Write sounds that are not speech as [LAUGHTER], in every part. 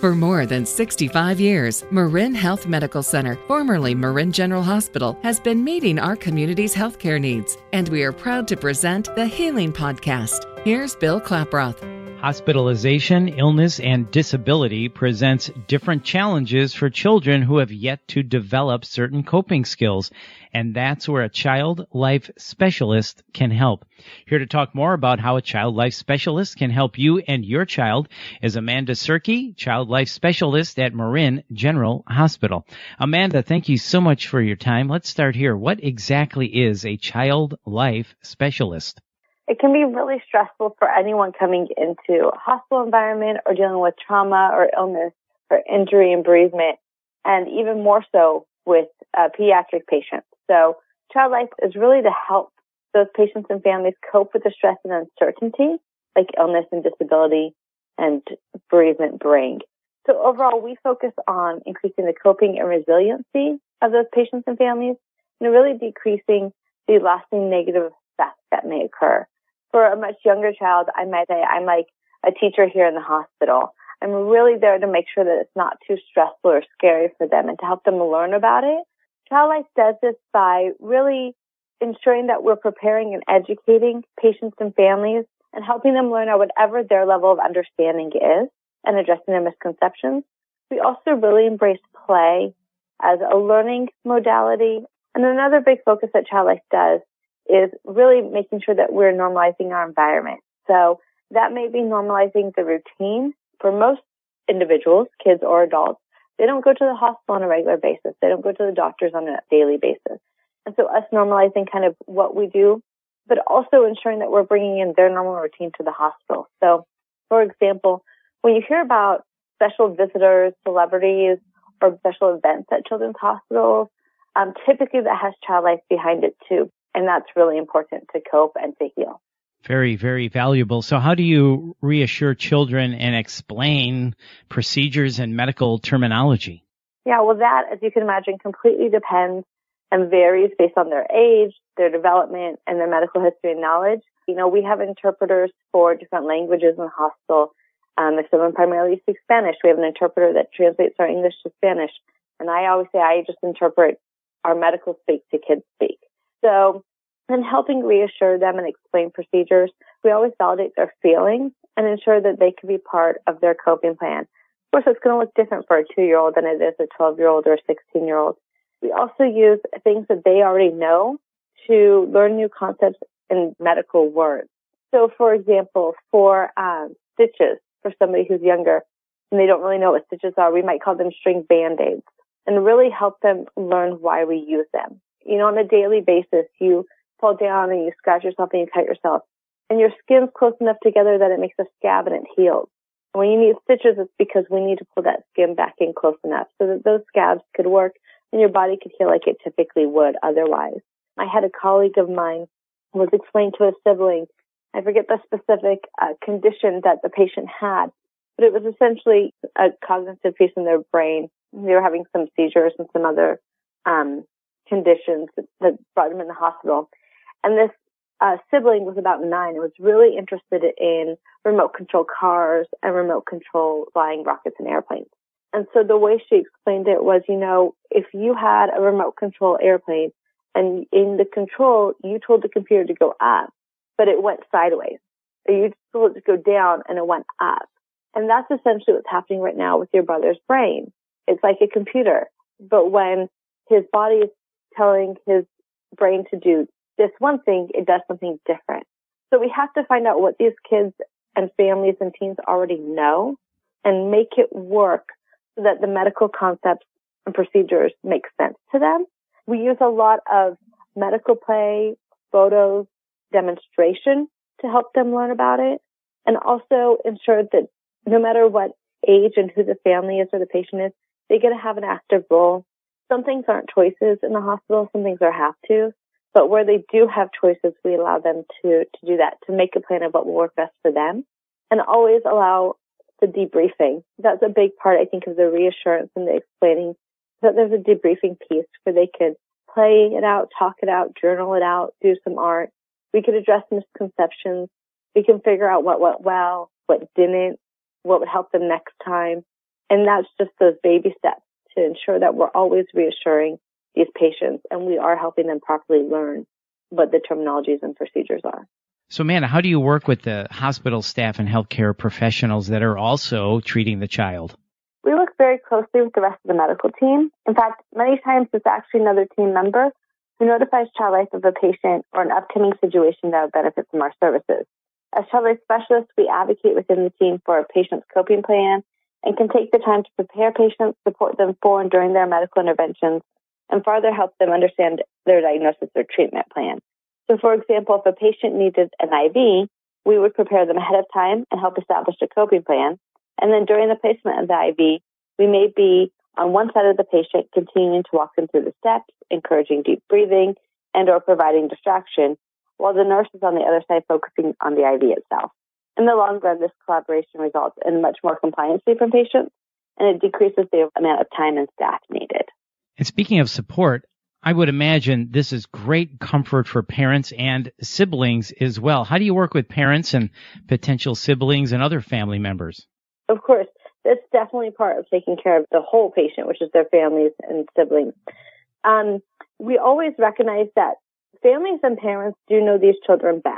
For more than 65 years, Marin Health Medical Center, formerly Marin General Hospital, has been meeting our community's healthcare needs, and we are proud to present the Healing Podcast. Here's Bill Klaproth. Hospitalization, illness, and disability presents different challenges for children who have yet to develop certain coping skills. And that's where a child life specialist can help. Here to talk more about how a child life specialist can help you and your child is Amanda Suhrke, child life specialist at Marin General Hospital. Amanda, thank you so much for your time. Let's start here. What exactly is a child life specialist? It can be really stressful for anyone coming into a hospital environment or dealing with trauma or illness or injury and bereavement, and even more so with uh, pediatric patients. So child life is really to help those patients and families cope with the stress and uncertainty like illness and disability and bereavement bring. So overall, we focus on increasing the coping and resiliency of those patients and families and really decreasing the lasting negative effects that may occur for a much younger child, I might say I'm like a teacher here in the hospital. I'm really there to make sure that it's not too stressful or scary for them and to help them learn about it. Child Life does this by really ensuring that we're preparing and educating patients and families and helping them learn at whatever their level of understanding is and addressing their misconceptions. We also really embrace play as a learning modality. And another big focus that Child Life does is really making sure that we're normalizing our environment. So that may be normalizing the routine for most individuals, kids or adults. They don't go to the hospital on a regular basis. They don't go to the doctors on a daily basis. And so us normalizing kind of what we do, but also ensuring that we're bringing in their normal routine to the hospital. So, for example, when you hear about special visitors, celebrities, or special events at children's hospitals, um, typically that has child life behind it too. And that's really important to cope and to heal. Very, very valuable. So how do you reassure children and explain procedures and medical terminology? Yeah, well that, as you can imagine, completely depends and varies based on their age, their development, and their medical history and knowledge. You know, we have interpreters for different languages in the hospital. Um, if someone primarily speaks Spanish, we have an interpreter that translates our English to Spanish. And I always say I just interpret our medical speak to kids speak. So, and helping reassure them and explain procedures, we always validate their feelings and ensure that they can be part of their coping plan. Of course, it's going to look different for a two year old than it is a 12 year old or a 16 year old. We also use things that they already know to learn new concepts in medical words. So, for example, for um, stitches, for somebody who's younger and they don't really know what stitches are, we might call them string band aids and really help them learn why we use them you know, on a daily basis, you fall down and you scratch yourself and you cut yourself. And your skin's close enough together that it makes a scab and it heals. And when you need stitches, it's because we need to pull that skin back in close enough so that those scabs could work and your body could heal like it typically would otherwise. I had a colleague of mine was explaining to a sibling, I forget the specific uh, condition that the patient had, but it was essentially a cognitive piece in their brain. They were having some seizures and some other um, conditions that brought him in the hospital. And this uh, sibling was about nine and was really interested in remote control cars and remote control flying rockets and airplanes. And so the way she explained it was, you know, if you had a remote control airplane and in the control, you told the computer to go up, but it went sideways. You told it to go down and it went up. And that's essentially what's happening right now with your brother's brain. It's like a computer, but when his body is telling his brain to do this one thing, it does something different. So we have to find out what these kids and families and teens already know and make it work so that the medical concepts and procedures make sense to them. We use a lot of medical play, photos, demonstration to help them learn about it and also ensure that no matter what age and who the family is or the patient is, they get to have an active role some things aren't choices in the hospital, some things are have to. But where they do have choices, we allow them to, to do that, to make a plan of what will work best for them and always allow the debriefing. That's a big part, I think, of the reassurance and the explaining that there's a debriefing piece where they could play it out, talk it out, journal it out, do some art. We could address misconceptions. We can figure out what went well, what didn't, what would help them next time. And that's just those baby steps to ensure that we're always reassuring these patients and we are helping them properly learn what the terminologies and procedures are. So, Amanda, how do you work with the hospital staff and healthcare professionals that are also treating the child? We work very closely with the rest of the medical team. In fact, many times it's actually another team member who notifies child life of a patient or an upcoming situation that would benefit from our services. As child life specialists, we advocate within the team for a patient's coping plan and can take the time to prepare patients, support them for and during their medical interventions, and further help them understand their diagnosis or treatment plan. So, for example, if a patient needed an IV, we would prepare them ahead of time and help establish a coping plan. And then during the placement of the IV, we may be on one side of the patient continuing to walk them through the steps, encouraging deep breathing, and or providing distraction, while the nurse is on the other side focusing on the IV itself. In the long run, this collaboration results in much more compliancy from patients, and it decreases the amount of time and staff needed. And speaking of support, I would imagine this is great comfort for parents and siblings as well. How do you work with parents and potential siblings and other family members? Of course, that's definitely part of taking care of the whole patient, which is their families and siblings. Um, we always recognize that families and parents do know these children best.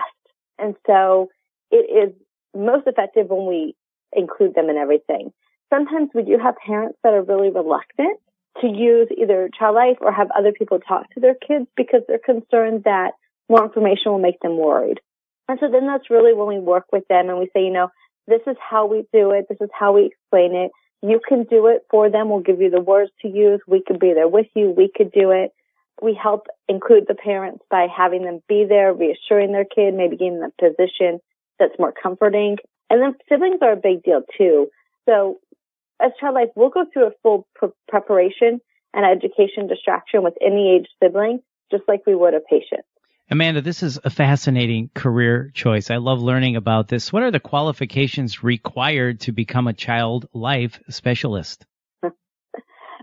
And so it is most effective when we include them in everything. Sometimes we do have parents that are really reluctant to use either child life or have other people talk to their kids because they're concerned that more information will make them worried. And so then that's really when we work with them and we say, you know, this is how we do it. This is how we explain it. You can do it for them. We'll give you the words to use. We could be there with you. We could do it. We help include the parents by having them be there, reassuring their kid, maybe giving them a position that's more comforting. And then siblings are a big deal too. So as child life, we'll go through a full pre- preparation and education distraction with any age sibling, just like we would a patient. Amanda, this is a fascinating career choice. I love learning about this. What are the qualifications required to become a child life specialist? [LAUGHS] um,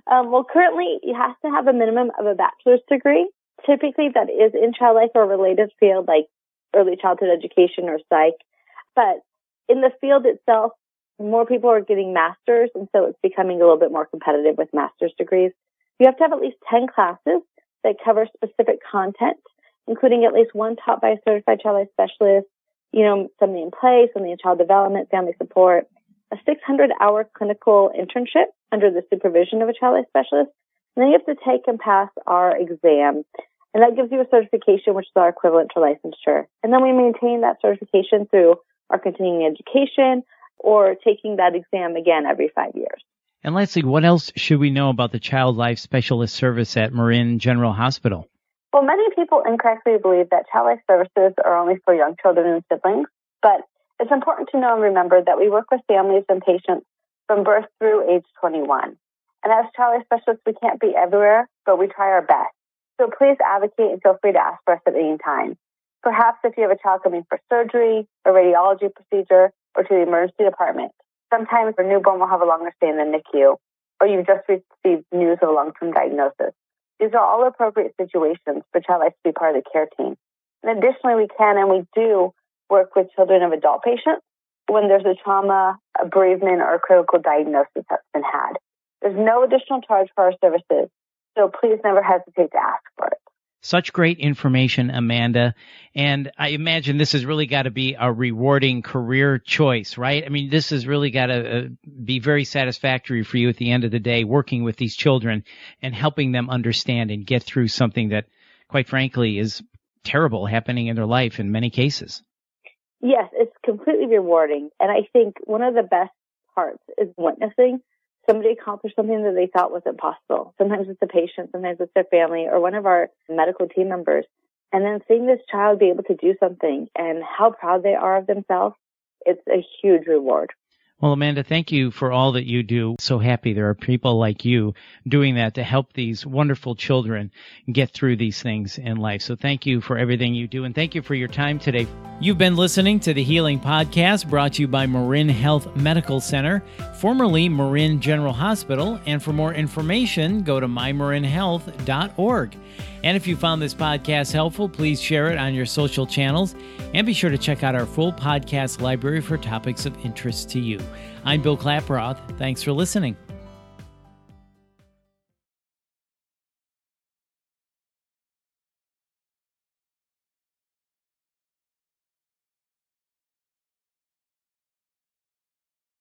well, currently you have to have a minimum of a bachelor's degree. Typically that is in child life or related field like early childhood education or psych. But in the field itself, more people are getting masters, and so it's becoming a little bit more competitive with master's degrees. You have to have at least 10 classes that cover specific content including at least one taught by a certified child life specialist, you know, something in play, something in child development, family support, a 600 hour clinical internship under the supervision of a child life specialist. And then you have to take and pass our exam. And that gives you a certification, which is our equivalent to licensure. And then we maintain that certification through our continuing education or taking that exam again every five years. And lastly, what else should we know about the Child Life Specialist Service at Marin General Hospital? Well, many people incorrectly believe that child life services are only for young children and siblings, but it's important to know and remember that we work with families and patients from birth through age 21. And as child life specialists, we can't be everywhere, but we try our best. So please advocate and feel free to ask for us at any time. Perhaps if you have a child coming for surgery, a radiology procedure, or to the emergency department. Sometimes a newborn will have a longer stay in the NICU, or you've just received news of a long-term diagnosis. These are all appropriate situations for child life to be part of the care team. And additionally, we can and we do work with children of adult patients when there's a trauma, a bereavement, or a critical diagnosis that's been had. There's no additional charge for our services, so please never hesitate to ask for it. Such great information, Amanda. And I imagine this has really got to be a rewarding career choice, right? I mean, this has really got to uh, be very satisfactory for you at the end of the day, working with these children and helping them understand and get through something that, quite frankly, is terrible happening in their life in many cases. Yes, it's completely rewarding. And I think one of the best parts is witnessing somebody accomplished something that they thought wasn't possible. Sometimes it's a patient, sometimes it's their family or one of our medical team members. And then seeing this child be able to do something and how proud they are of themselves, it's a huge reward. Well, Amanda, thank you for all that you do. So happy there are people like you doing that to help these wonderful children get through these things in life. So thank you for everything you do and thank you for your time today. You've been listening to the Healing Podcast brought to you by Marin Health Medical Center, formerly Marin General Hospital. And for more information, go to mymarinhealth.org. And if you found this podcast helpful, please share it on your social channels and be sure to check out our full podcast library for topics of interest to you. I'm Bill Klaproth. Thanks for listening.